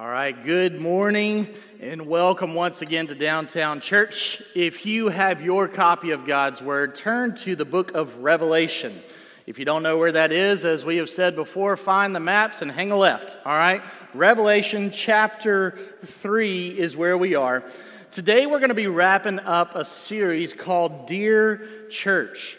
All right, good morning and welcome once again to Downtown Church. If you have your copy of God's Word, turn to the book of Revelation. If you don't know where that is, as we have said before, find the maps and hang a left. All right, Revelation chapter 3 is where we are. Today we're going to be wrapping up a series called Dear Church.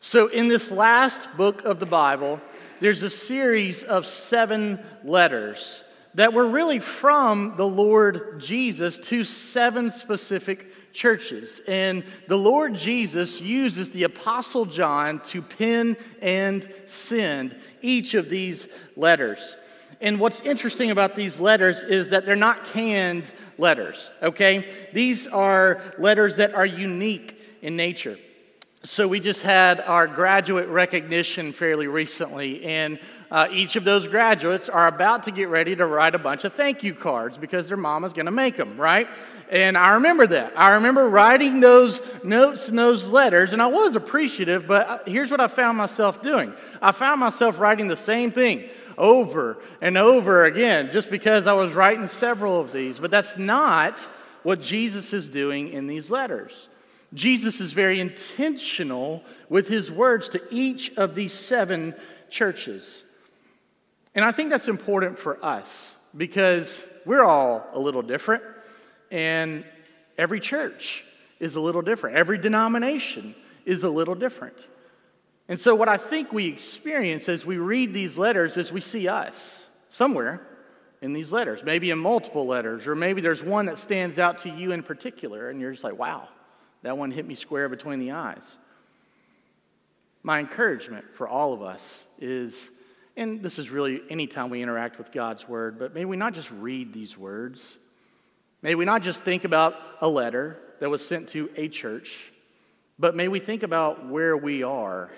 So, in this last book of the Bible, there's a series of seven letters that were really from the Lord Jesus to seven specific churches. And the Lord Jesus uses the Apostle John to pen and send each of these letters. And what's interesting about these letters is that they're not canned letters, okay? These are letters that are unique in nature. So, we just had our graduate recognition fairly recently, and uh, each of those graduates are about to get ready to write a bunch of thank you cards because their mama's going to make them, right? And I remember that. I remember writing those notes and those letters, and I was appreciative, but uh, here's what I found myself doing I found myself writing the same thing over and over again just because I was writing several of these. But that's not what Jesus is doing in these letters. Jesus is very intentional with his words to each of these seven churches. And I think that's important for us because we're all a little different, and every church is a little different, every denomination is a little different. And so, what I think we experience as we read these letters is we see us somewhere in these letters, maybe in multiple letters, or maybe there's one that stands out to you in particular, and you're just like, wow, that one hit me square between the eyes. My encouragement for all of us is, and this is really anytime we interact with God's word, but may we not just read these words. May we not just think about a letter that was sent to a church, but may we think about where we are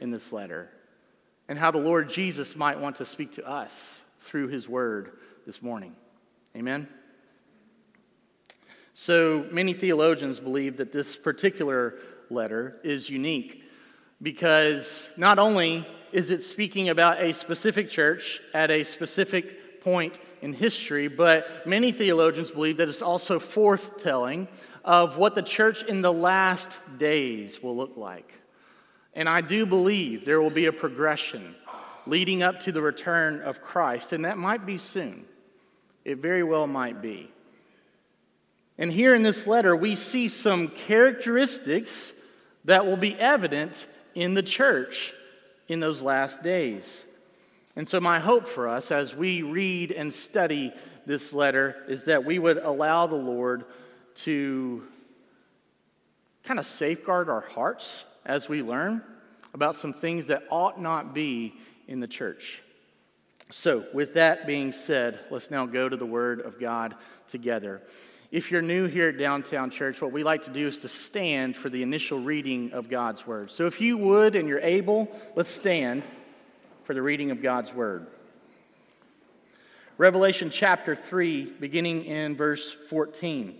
in this letter and how the Lord Jesus might want to speak to us through his word this morning. Amen. So many theologians believe that this particular letter is unique because not only is it speaking about a specific church at a specific point in history, but many theologians believe that it's also forthtelling of what the church in the last days will look like. And I do believe there will be a progression leading up to the return of Christ, and that might be soon. It very well might be. And here in this letter, we see some characteristics that will be evident in the church in those last days. And so, my hope for us as we read and study this letter is that we would allow the Lord to kind of safeguard our hearts as we learn about some things that ought not be in the church. So, with that being said, let's now go to the Word of God together. If you're new here at Downtown Church, what we like to do is to stand for the initial reading of God's Word. So if you would and you're able, let's stand for the reading of God's Word. Revelation chapter 3, beginning in verse 14.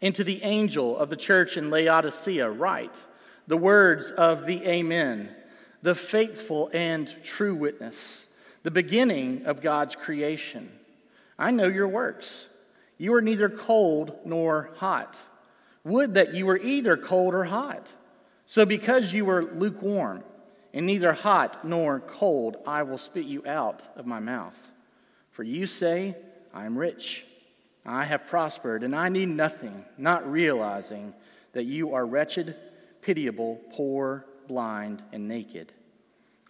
Into the angel of the church in Laodicea, write the words of the Amen, the faithful and true witness, the beginning of God's creation. I know your works you are neither cold nor hot. Would that you were either cold or hot. So, because you were lukewarm and neither hot nor cold, I will spit you out of my mouth. For you say, I am rich, I have prospered, and I need nothing, not realizing that you are wretched, pitiable, poor, blind, and naked.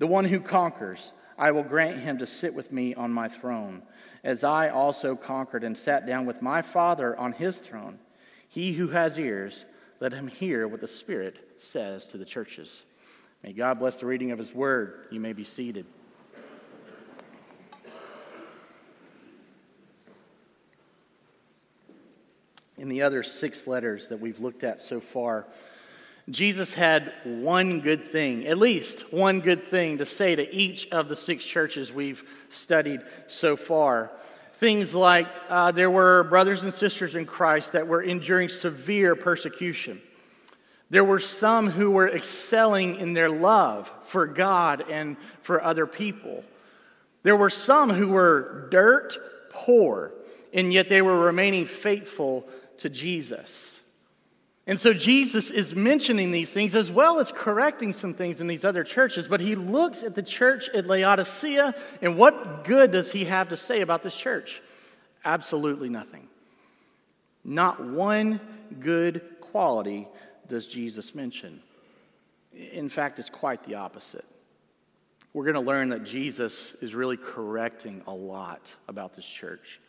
The one who conquers, I will grant him to sit with me on my throne, as I also conquered and sat down with my Father on his throne. He who has ears, let him hear what the Spirit says to the churches. May God bless the reading of his word. You may be seated. In the other six letters that we've looked at so far, Jesus had one good thing, at least one good thing to say to each of the six churches we've studied so far. Things like uh, there were brothers and sisters in Christ that were enduring severe persecution. There were some who were excelling in their love for God and for other people. There were some who were dirt poor, and yet they were remaining faithful to Jesus. And so Jesus is mentioning these things as well as correcting some things in these other churches, but he looks at the church at Laodicea, and what good does he have to say about this church? Absolutely nothing. Not one good quality does Jesus mention. In fact, it's quite the opposite. We're going to learn that Jesus is really correcting a lot about this church.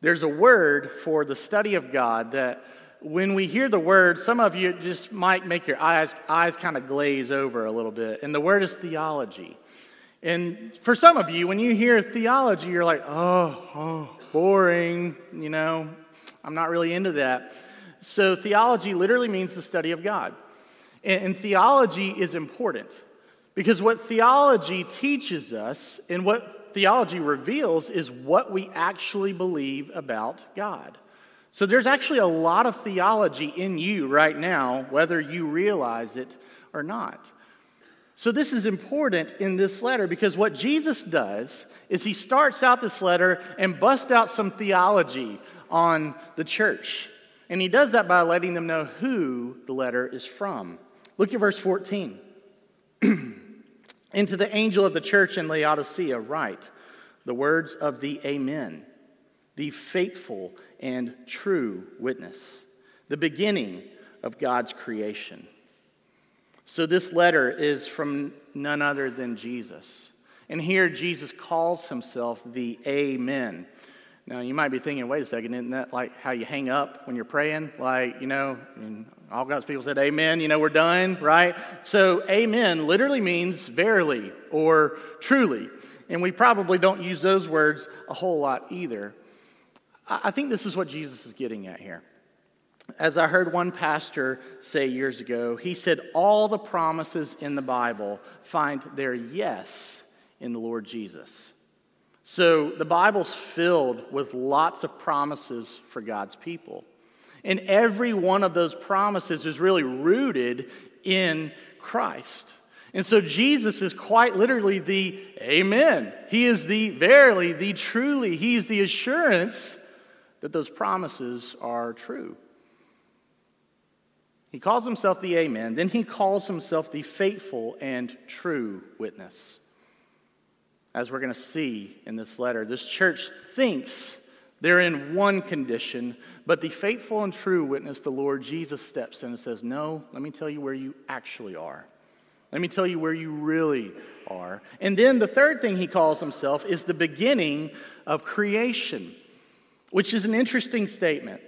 There's a word for the study of God that when we hear the word, some of you just might make your eyes, eyes kind of glaze over a little bit. And the word is theology. And for some of you, when you hear theology, you're like, oh, oh, boring, you know, I'm not really into that. So, theology literally means the study of God. And, and theology is important because what theology teaches us and what theology reveals is what we actually believe about God. So there's actually a lot of theology in you right now, whether you realize it or not. So this is important in this letter because what Jesus does is he starts out this letter and busts out some theology on the church. And he does that by letting them know who the letter is from. Look at verse 14. Into the angel of the church in Laodicea, write the words of the Amen, the faithful and true witness, the beginning of God's creation. So, this letter is from none other than Jesus. And here, Jesus calls himself the Amen. Now, you might be thinking, wait a second, isn't that like how you hang up when you're praying? Like, you know, all God's people said, Amen, you know, we're done, right? So, Amen literally means verily or truly. And we probably don't use those words a whole lot either. I think this is what Jesus is getting at here. As I heard one pastor say years ago, he said, All the promises in the Bible find their yes in the Lord Jesus. So the Bible's filled with lots of promises for God's people. And every one of those promises is really rooted in Christ. And so Jesus is quite literally the Amen. He is the verily, the truly, He's the assurance that those promises are true. He calls himself the Amen. Then he calls himself the faithful and true witness. As we're going to see in this letter, this church thinks they're in one condition, but the faithful and true witness, the Lord Jesus, steps in and says, No, let me tell you where you actually are. Let me tell you where you really are. And then the third thing he calls himself is the beginning of creation which is an interesting statement.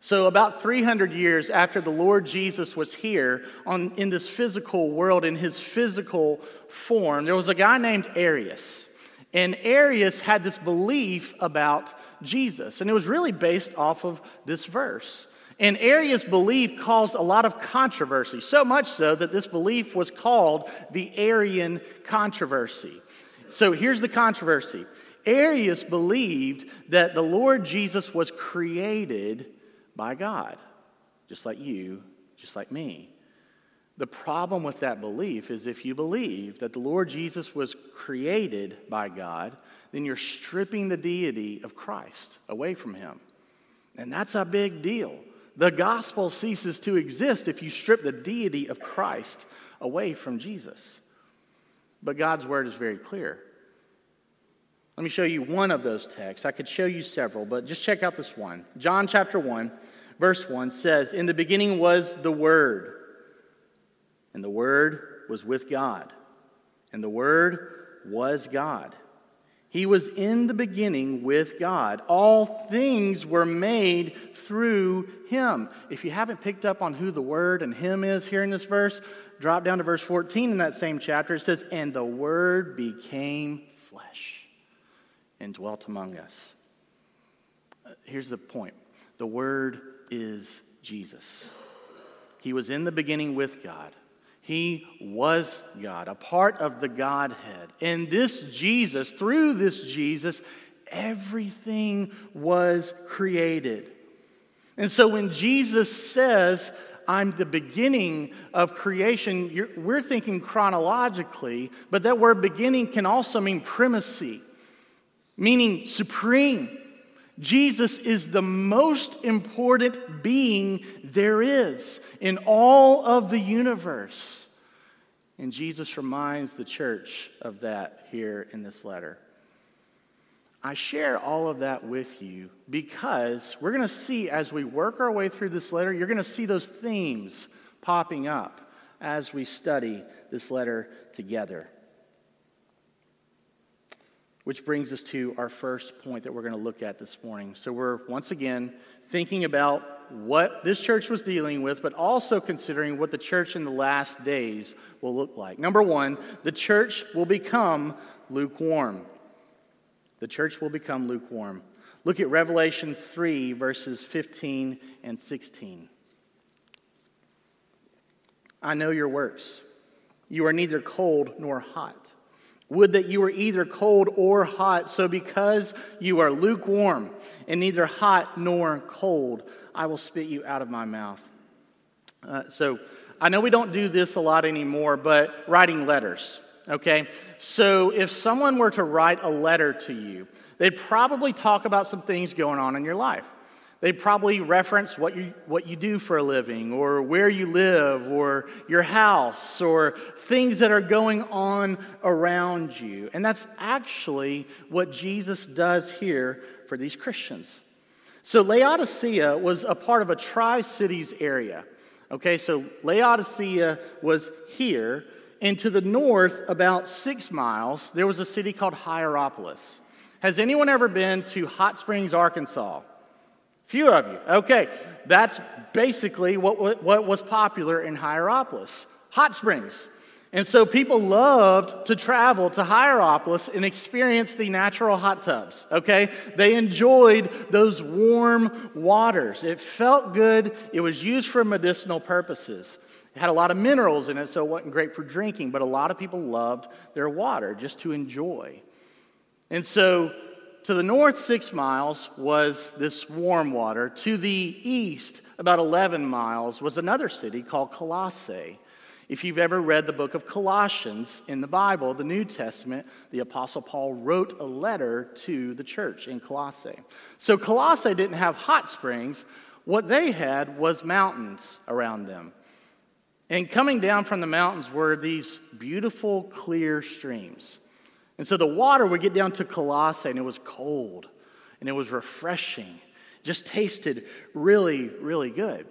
So, about 300 years after the Lord Jesus was here on, in this physical world, in his physical form, there was a guy named Arius. And Arius had this belief about Jesus, and it was really based off of this verse. And Arius' belief caused a lot of controversy, so much so that this belief was called the Arian controversy. So here's the controversy Arius believed that the Lord Jesus was created by God, just like you, just like me. The problem with that belief is if you believe that the Lord Jesus was created by God, then you're stripping the deity of Christ away from him. And that's a big deal. The gospel ceases to exist if you strip the deity of Christ away from Jesus. But God's word is very clear. Let me show you one of those texts. I could show you several, but just check out this one. John chapter 1, verse 1 says, In the beginning was the Word, and the Word was with God, and the Word was God. He was in the beginning with God. All things were made through him. If you haven't picked up on who the Word and Him is here in this verse, drop down to verse 14 in that same chapter. It says, And the Word became flesh and dwelt among us. Uh, here's the point The Word is Jesus. He was in the beginning with God. He was God, a part of the Godhead. And this Jesus, through this Jesus, everything was created. And so when Jesus says, I'm the beginning of creation, we're thinking chronologically, but that word beginning can also mean primacy, meaning supreme. Jesus is the most important being there is in all of the universe. And Jesus reminds the church of that here in this letter. I share all of that with you because we're going to see as we work our way through this letter, you're going to see those themes popping up as we study this letter together. Which brings us to our first point that we're going to look at this morning. So, we're once again thinking about what this church was dealing with, but also considering what the church in the last days will look like. Number one, the church will become lukewarm the church will become lukewarm. Look at Revelation 3, verses 15 and 16. I know your works. You are neither cold nor hot. Would that you were either cold or hot. So, because you are lukewarm and neither hot nor cold, I will spit you out of my mouth. Uh, so, I know we don't do this a lot anymore, but writing letters okay? So if someone were to write a letter to you, they'd probably talk about some things going on in your life. They'd probably reference what you, what you do for a living, or where you live, or your house, or things that are going on around you. And that's actually what Jesus does here for these Christians. So Laodicea was a part of a Tri Cities area. Okay, so Laodicea was here, and to the north, about six miles, there was a city called Hierapolis. Has anyone ever been to Hot Springs, Arkansas? Few of you. Okay, that's basically what, what was popular in Hierapolis hot springs. And so people loved to travel to Hierapolis and experience the natural hot tubs, okay? They enjoyed those warm waters. It felt good, it was used for medicinal purposes. It had a lot of minerals in it, so it wasn't great for drinking, but a lot of people loved their water just to enjoy. And so to the north, six miles, was this warm water. To the east, about 11 miles, was another city called Colossae. If you've ever read the book of Colossians in the Bible, the New Testament, the Apostle Paul wrote a letter to the church in Colossae. So Colossae didn't have hot springs. What they had was mountains around them. And coming down from the mountains were these beautiful, clear streams. And so the water would get down to Colossae, and it was cold and it was refreshing. Just tasted really, really good.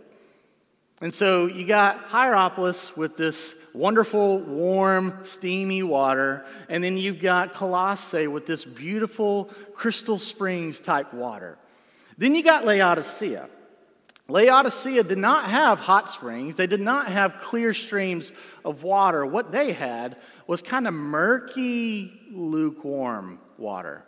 And so you got Hierapolis with this wonderful, warm, steamy water, and then you've got Colossae with this beautiful crystal springs type water. Then you got Laodicea. Laodicea did not have hot springs, they did not have clear streams of water. What they had was kind of murky, lukewarm water.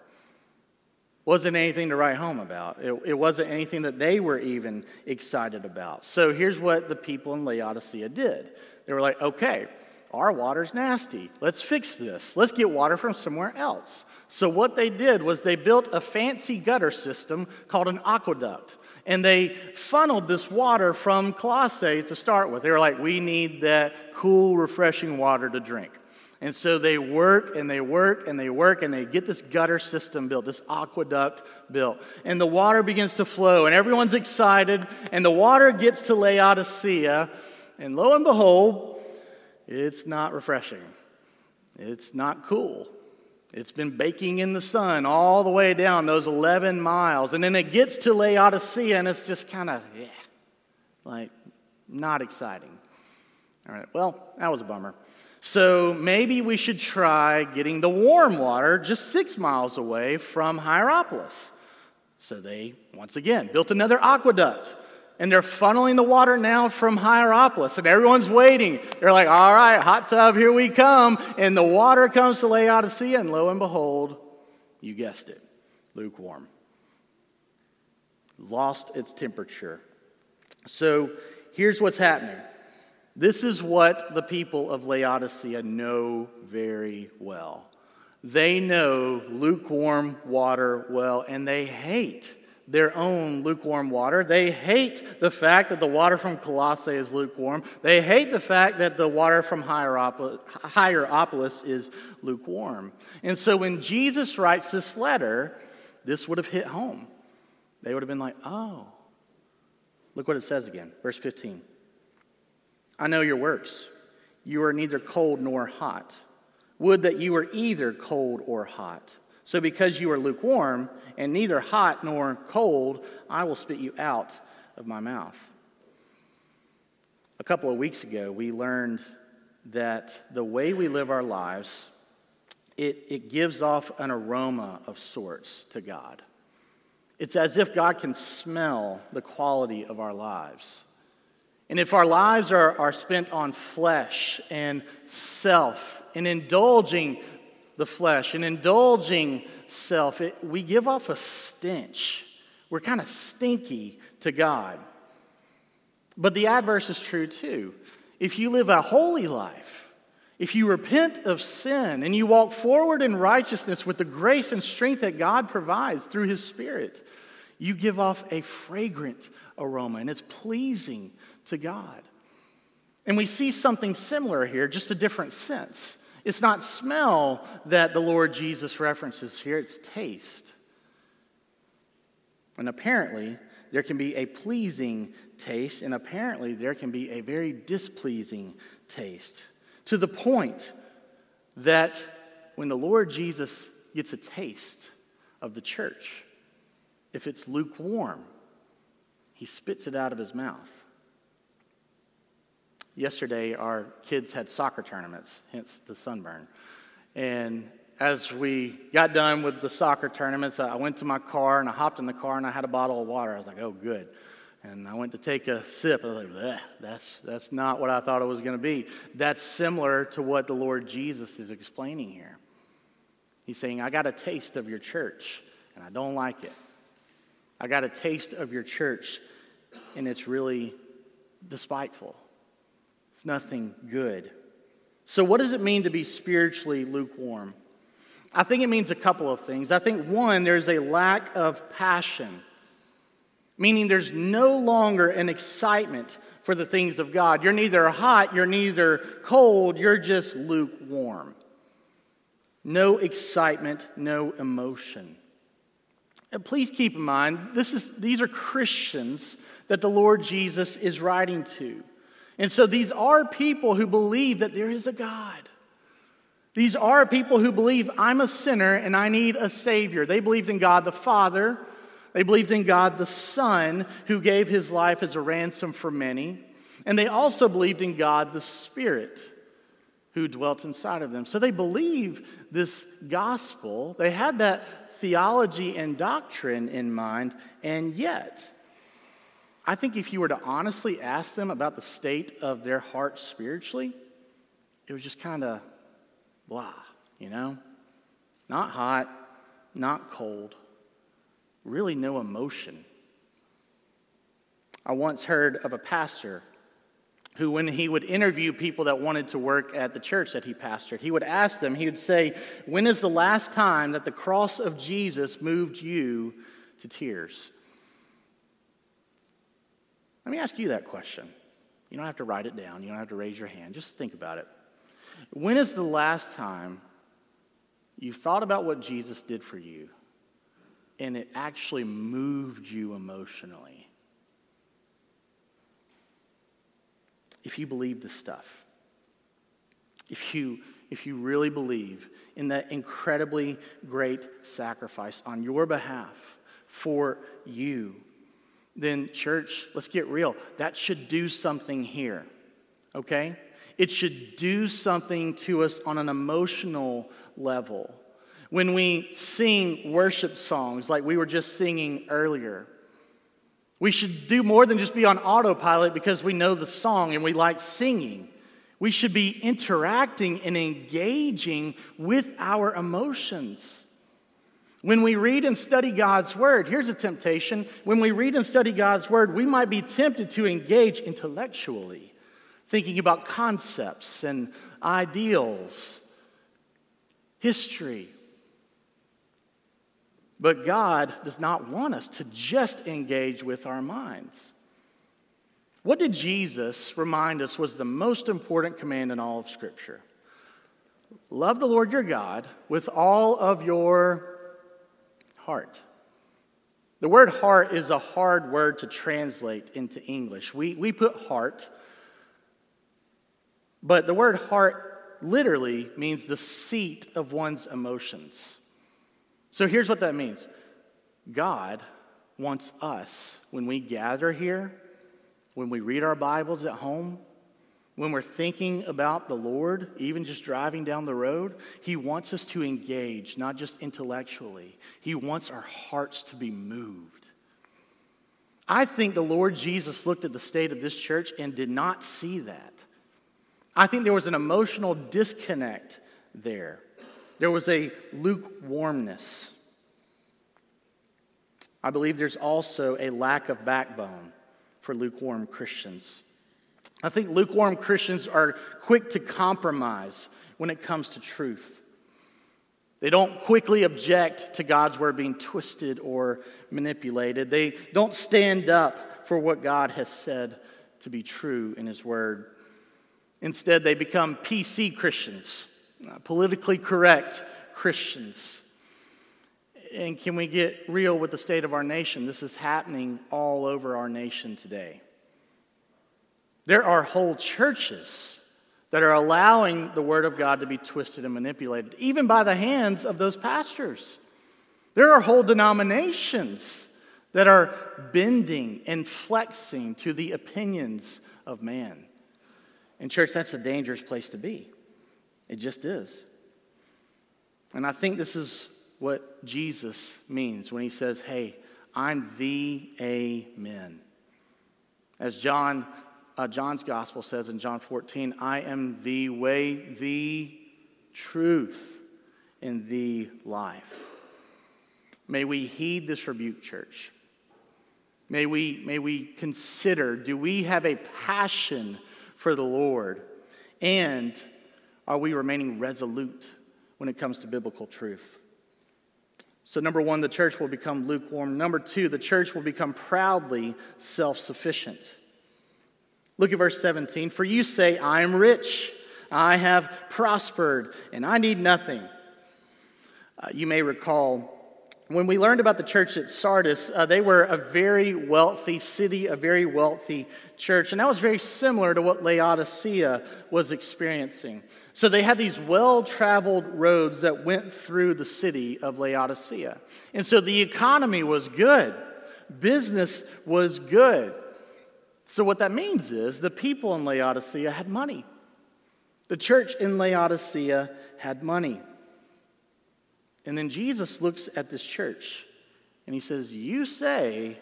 Wasn't anything to write home about. It, it, wasn't anything that they were even excited about. So here's what the people in Laodicea did they were like, okay, our water's nasty. Let's fix this. Let's get water from somewhere else. So what they did was they built a fancy gutter system called an aqueduct and they funneled this water from Colossae to start with. They were like, we need that cool, refreshing water to drink. And so they work and they work and they work and they get this gutter system built, this aqueduct built. And the water begins to flow and everyone's excited. And the water gets to Laodicea. And lo and behold, it's not refreshing. It's not cool. It's been baking in the sun all the way down those 11 miles. And then it gets to Laodicea and it's just kind of, yeah, like not exciting. All right, well, that was a bummer. So maybe we should try getting the warm water just six miles away from Hierapolis. So they, once again, built another aqueduct and they're funneling the water now from Hierapolis, and everyone's waiting. They're like, all right, hot tub, here we come. And the water comes to Laodicea, and lo and behold, you guessed it, lukewarm. lost its temperature. So here's what's happening. This is what the people of Laodicea know very well. They know lukewarm water well, and they hate their own lukewarm water. They hate the fact that the water from Colossae is lukewarm. They hate the fact that the water from Hierapolis is lukewarm. And so when Jesus writes this letter, this would have hit home. They would have been like, oh, look what it says again, verse 15. I know your works. You are neither cold nor hot. Would that you were either cold or hot. So, because you are lukewarm and neither hot nor cold, I will spit you out of my mouth. A couple of weeks ago, we learned that the way we live our lives, it, it gives off an aroma of sorts to God. It's as if God can smell the quality of our lives. And if our lives are, are spent on flesh and self and indulging the flesh and indulging self, it, we give off a stench. We're kind of stinky to God. But the adverse is true too. If you live a holy life, if you repent of sin and you walk forward in righteousness with the grace and strength that God provides through His Spirit, you give off a fragrant aroma and it's pleasing to God. And we see something similar here, just a different sense. It's not smell that the Lord Jesus references here, it's taste. And apparently, there can be a pleasing taste, and apparently, there can be a very displeasing taste. To the point that when the Lord Jesus gets a taste of the church, if it's lukewarm, he spits it out of his mouth. Yesterday, our kids had soccer tournaments, hence the sunburn. And as we got done with the soccer tournaments, I went to my car and I hopped in the car and I had a bottle of water. I was like, oh, good. And I went to take a sip. I was like, that's, that's not what I thought it was going to be. That's similar to what the Lord Jesus is explaining here. He's saying, I got a taste of your church and I don't like it. I got a taste of your church and it's really despiteful. It's nothing good. So, what does it mean to be spiritually lukewarm? I think it means a couple of things. I think one, there's a lack of passion, meaning there's no longer an excitement for the things of God. You're neither hot, you're neither cold, you're just lukewarm. No excitement, no emotion. And please keep in mind, this is, these are Christians that the Lord Jesus is writing to. And so these are people who believe that there is a God. These are people who believe I'm a sinner and I need a Savior. They believed in God the Father, they believed in God the Son, who gave his life as a ransom for many. And they also believed in God the Spirit, who dwelt inside of them. So they believe this gospel. They had that theology and doctrine in mind, and yet, I think if you were to honestly ask them about the state of their heart spiritually, it was just kind of blah, you know? Not hot, not cold, really no emotion. I once heard of a pastor who, when he would interview people that wanted to work at the church that he pastored, he would ask them, he would say, When is the last time that the cross of Jesus moved you to tears? Let me ask you that question. You don't have to write it down, you don't have to raise your hand. Just think about it. When is the last time you thought about what Jesus did for you and it actually moved you emotionally? If you believe this stuff, if you, if you really believe in that incredibly great sacrifice on your behalf for you, then, church, let's get real. That should do something here, okay? It should do something to us on an emotional level. When we sing worship songs like we were just singing earlier, we should do more than just be on autopilot because we know the song and we like singing. We should be interacting and engaging with our emotions. When we read and study God's word, here's a temptation. When we read and study God's word, we might be tempted to engage intellectually, thinking about concepts and ideals, history. But God does not want us to just engage with our minds. What did Jesus remind us was the most important command in all of Scripture? Love the Lord your God with all of your heart. The word heart is a hard word to translate into English. We, we put heart, but the word heart literally means the seat of one's emotions. So here's what that means God wants us, when we gather here, when we read our Bibles at home, when we're thinking about the Lord, even just driving down the road, He wants us to engage, not just intellectually. He wants our hearts to be moved. I think the Lord Jesus looked at the state of this church and did not see that. I think there was an emotional disconnect there. There was a lukewarmness. I believe there's also a lack of backbone for lukewarm Christians. I think lukewarm Christians are quick to compromise when it comes to truth. They don't quickly object to God's word being twisted or manipulated. They don't stand up for what God has said to be true in His word. Instead, they become PC Christians, uh, politically correct Christians. And can we get real with the state of our nation? This is happening all over our nation today. There are whole churches that are allowing the Word of God to be twisted and manipulated, even by the hands of those pastors. There are whole denominations that are bending and flexing to the opinions of man. And, church, that's a dangerous place to be. It just is. And I think this is what Jesus means when he says, Hey, I'm the Amen. As John uh, John's gospel says in John 14, I am the way, the truth, and the life. May we heed this rebuke, church. May we, may we consider do we have a passion for the Lord? And are we remaining resolute when it comes to biblical truth? So, number one, the church will become lukewarm. Number two, the church will become proudly self sufficient. Look at verse 17. For you say, I am rich, I have prospered, and I need nothing. Uh, you may recall when we learned about the church at Sardis, uh, they were a very wealthy city, a very wealthy church. And that was very similar to what Laodicea was experiencing. So they had these well traveled roads that went through the city of Laodicea. And so the economy was good, business was good. So, what that means is the people in Laodicea had money. The church in Laodicea had money. And then Jesus looks at this church and he says, You say,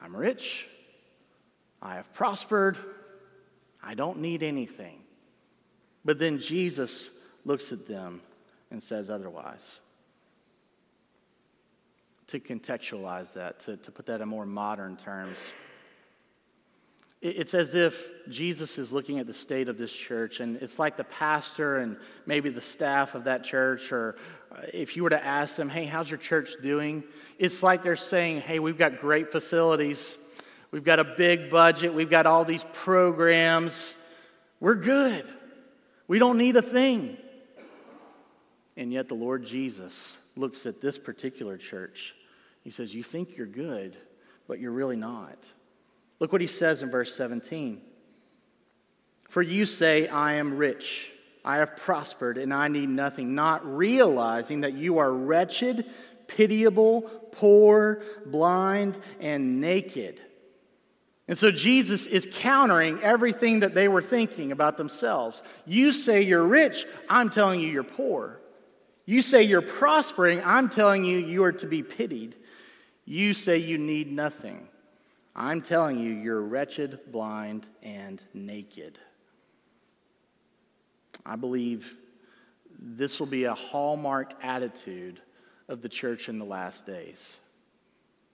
I'm rich, I have prospered, I don't need anything. But then Jesus looks at them and says otherwise. To contextualize that, to, to put that in more modern terms, it's as if Jesus is looking at the state of this church, and it's like the pastor and maybe the staff of that church, or uh, if you were to ask them, hey, how's your church doing? It's like they're saying, hey, we've got great facilities, we've got a big budget, we've got all these programs, we're good, we don't need a thing. And yet the Lord Jesus looks at this particular church. He says, You think you're good, but you're really not. Look what he says in verse 17. For you say, I am rich, I have prospered, and I need nothing, not realizing that you are wretched, pitiable, poor, blind, and naked. And so Jesus is countering everything that they were thinking about themselves. You say you're rich, I'm telling you you're poor. You say you're prospering, I'm telling you you are to be pitied. You say you need nothing. I'm telling you, you're wretched, blind, and naked. I believe this will be a hallmark attitude of the church in the last days.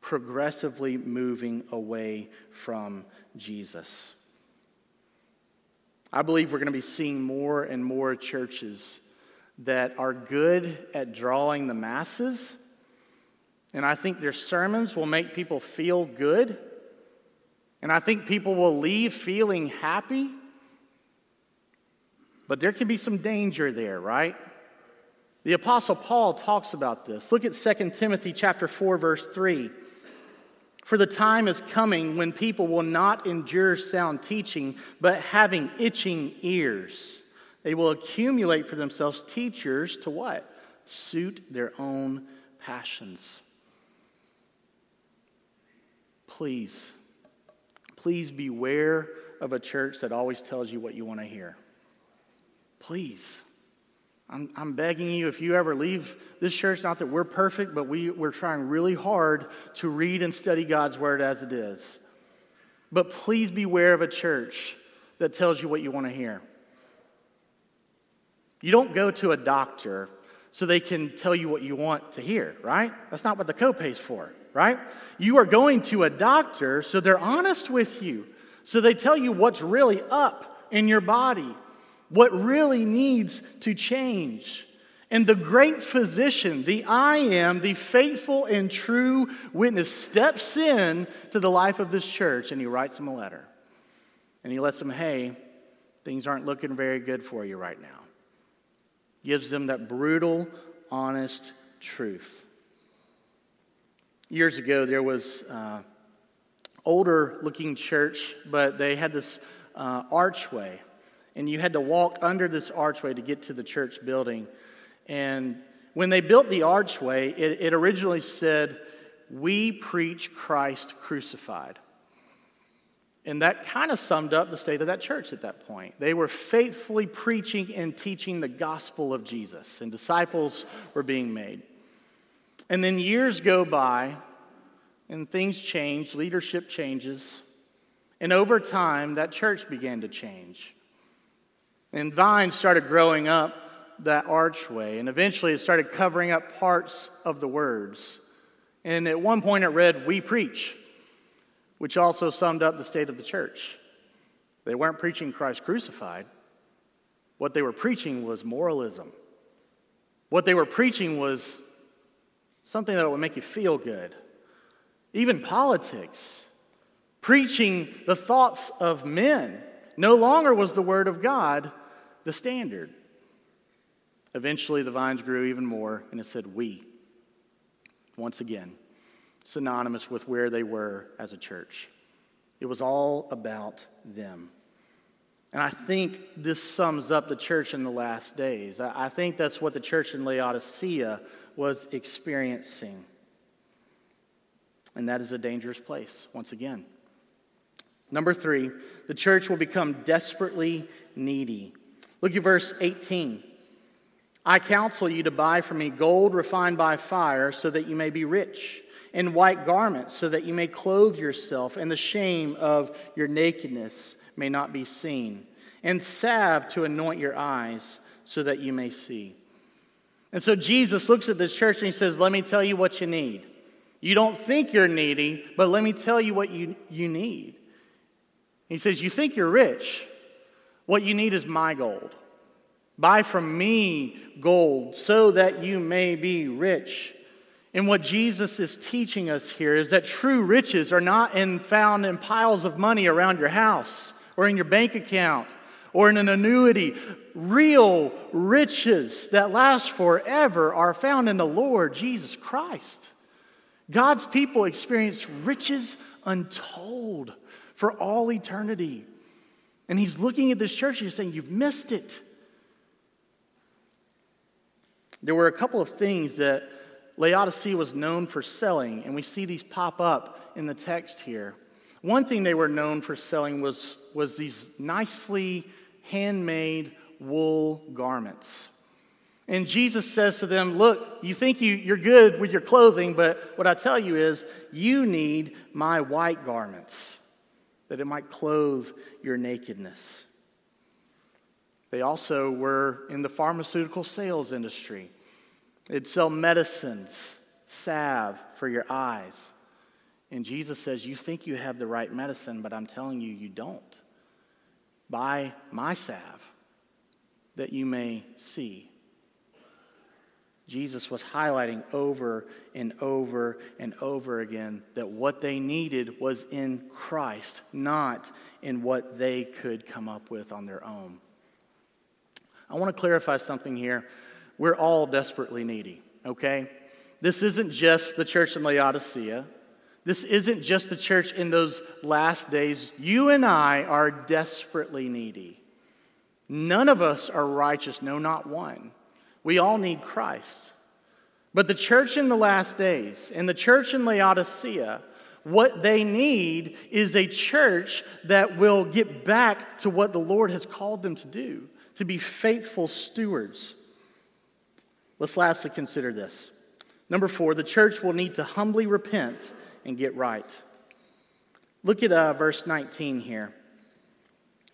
Progressively moving away from Jesus. I believe we're going to be seeing more and more churches that are good at drawing the masses. And I think their sermons will make people feel good. And I think people will leave feeling happy. But there can be some danger there, right? The apostle Paul talks about this. Look at 2 Timothy chapter 4 verse 3. For the time is coming when people will not endure sound teaching, but having itching ears, they will accumulate for themselves teachers to what? Suit their own passions. Please, please beware of a church that always tells you what you want to hear. Please. I'm, I'm begging you, if you ever leave this church, not that we're perfect, but we, we're trying really hard to read and study God's word as it is. But please beware of a church that tells you what you want to hear. You don't go to a doctor so they can tell you what you want to hear, right? That's not what the copay's for, right? You are going to a doctor so they're honest with you. So they tell you what's really up in your body what really needs to change. And the great physician, the I am, the faithful and true witness, steps in to the life of this church and he writes them a letter. And he lets them, hey, things aren't looking very good for you right now. Gives them that brutal, honest truth. Years ago, there was uh, older looking church, but they had this uh, archway and you had to walk under this archway to get to the church building. And when they built the archway, it, it originally said, We preach Christ crucified. And that kind of summed up the state of that church at that point. They were faithfully preaching and teaching the gospel of Jesus, and disciples were being made. And then years go by, and things change, leadership changes, and over time, that church began to change. And vines started growing up that archway, and eventually it started covering up parts of the words. And at one point it read, We preach, which also summed up the state of the church. They weren't preaching Christ crucified. What they were preaching was moralism. What they were preaching was something that would make you feel good. Even politics. Preaching the thoughts of men. No longer was the word of God the standard. Eventually, the vines grew even more, and it said, We. Once again, synonymous with where they were as a church. It was all about them. And I think this sums up the church in the last days. I think that's what the church in Laodicea was experiencing. And that is a dangerous place, once again. Number three, the church will become desperately needy. Look at verse 18. I counsel you to buy from me gold refined by fire so that you may be rich, and white garments so that you may clothe yourself, and the shame of your nakedness may not be seen, and salve to anoint your eyes so that you may see. And so Jesus looks at this church and he says, Let me tell you what you need. You don't think you're needy, but let me tell you what you, you need. He says, You think you're rich. What you need is my gold. Buy from me gold so that you may be rich. And what Jesus is teaching us here is that true riches are not in, found in piles of money around your house or in your bank account or in an annuity. Real riches that last forever are found in the Lord Jesus Christ. God's people experience riches untold for all eternity. And he's looking at this church and he's saying, You've missed it. There were a couple of things that Laodicea was known for selling, and we see these pop up in the text here. One thing they were known for selling was, was these nicely handmade wool garments. And Jesus says to them, Look, you think you, you're good with your clothing, but what I tell you is, you need my white garments, that it might clothe your nakedness. They also were in the pharmaceutical sales industry. They'd sell medicines, salve for your eyes. And Jesus says, You think you have the right medicine, but I'm telling you, you don't. Buy my salve that you may see. Jesus was highlighting over and over and over again that what they needed was in Christ, not in what they could come up with on their own. I want to clarify something here. We're all desperately needy, okay? This isn't just the church in Laodicea. This isn't just the church in those last days. You and I are desperately needy. None of us are righteous, no, not one. We all need Christ. But the church in the last days and the church in Laodicea, what they need is a church that will get back to what the Lord has called them to do, to be faithful stewards. Let's lastly consider this. Number four, the church will need to humbly repent and get right. Look at uh, verse 19 here.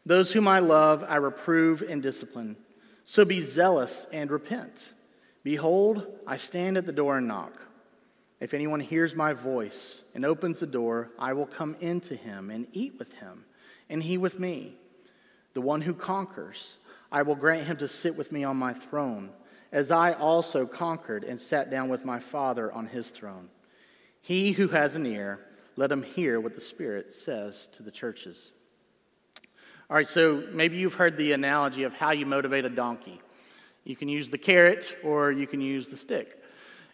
Those whom I love, I reprove and discipline. So be zealous and repent. Behold, I stand at the door and knock. If anyone hears my voice and opens the door, I will come into him and eat with him, and he with me. The one who conquers, I will grant him to sit with me on my throne, as I also conquered and sat down with my Father on his throne. He who has an ear, let him hear what the Spirit says to the churches. All right, so maybe you've heard the analogy of how you motivate a donkey. You can use the carrot or you can use the stick.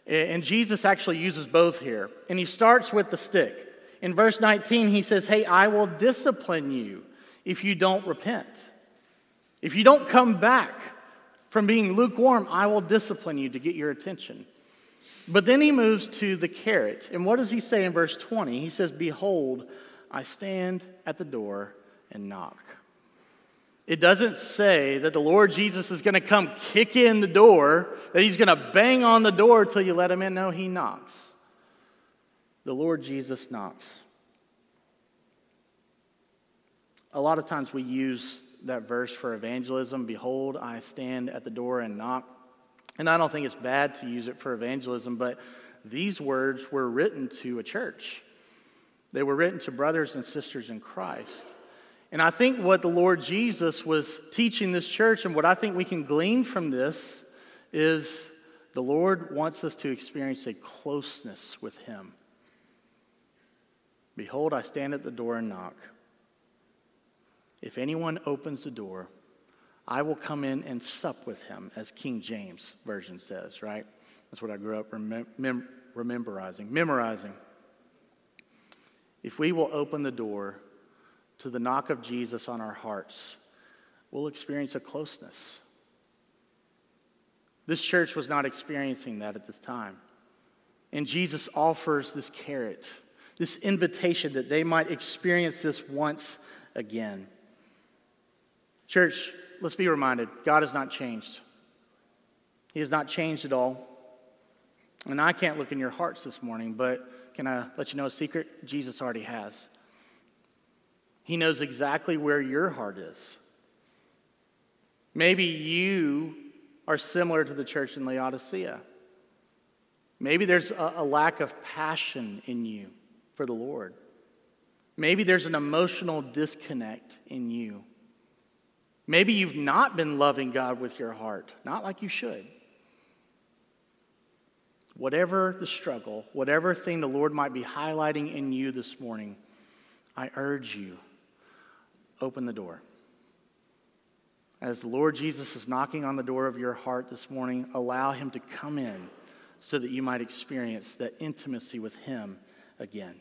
And Jesus actually uses both here. And he starts with the stick. In verse 19, he says, Hey, I will discipline you if you don't repent. If you don't come back from being lukewarm, I will discipline you to get your attention. But then he moves to the carrot. And what does he say in verse 20? He says, Behold, I stand at the door and knock. It doesn't say that the Lord Jesus is going to come kick in the door, that he's going to bang on the door till you let him in. No, he knocks. The Lord Jesus knocks. A lot of times we use that verse for evangelism Behold, I stand at the door and knock. And I don't think it's bad to use it for evangelism, but these words were written to a church. They were written to brothers and sisters in Christ. And I think what the Lord Jesus was teaching this church, and what I think we can glean from this, is the Lord wants us to experience a closeness with Him. Behold, I stand at the door and knock. If anyone opens the door, I will come in and sup with him, as King James Version says, right? That's what I grew up remem- rememberizing, memorizing. If we will open the door, to the knock of Jesus on our hearts, we'll experience a closeness. This church was not experiencing that at this time. And Jesus offers this carrot, this invitation that they might experience this once again. Church, let's be reminded God has not changed. He has not changed at all. And I can't look in your hearts this morning, but can I let you know a secret? Jesus already has. He knows exactly where your heart is. Maybe you are similar to the church in Laodicea. Maybe there's a, a, lack of passion in you for the Lord. Maybe there's an emotional disconnect in you. Maybe you've not been loving God with your heart, not like you should. Whatever the struggle, whatever thing the Lord might be highlighting in you this morning, I urge you open the door. As the Lord Jesus is knocking on the door of your heart this morning, allow him to come in so that you might experience that intimacy with him again.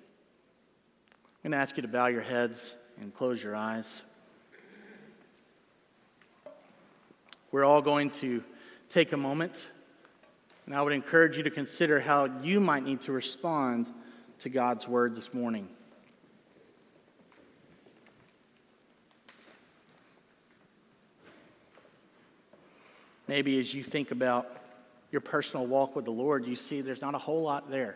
I'm going to ask you to bow your heads and close your eyes. We're all going to take a moment, and I would encourage you to consider how you might need to respond to God's word this morning. Maybe as you think about your personal walk with the Lord, you see there's not a whole lot there.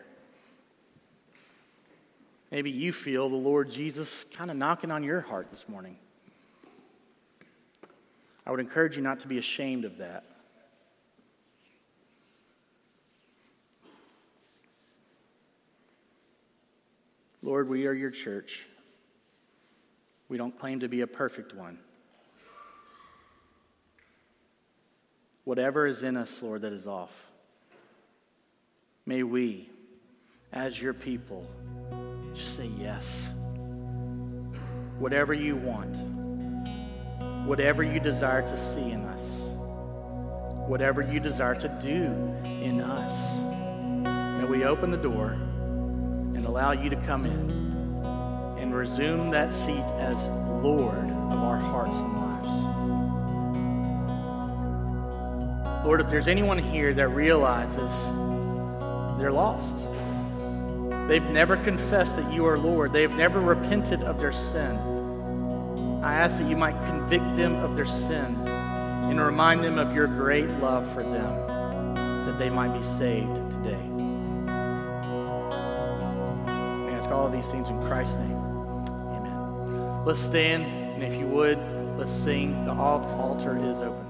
Maybe you feel the Lord Jesus kind of knocking on your heart this morning. I would encourage you not to be ashamed of that. Lord, we are your church. We don't claim to be a perfect one. Whatever is in us, Lord, that is off, may we, as your people, just say yes. Whatever you want whatever you desire to see in us, whatever you desire to do in us, may we open the door and allow you to come in and resume that seat as Lord of our hearts and lives. Lord, if there's anyone here that realizes they're lost, they've never confessed that you are Lord, they've never repented of their sin, I ask that you might convict them of their sin and remind them of your great love for them, that they might be saved today. We ask all of these things in Christ's name. Amen. Let's stand, and if you would, let's sing. The altar is open.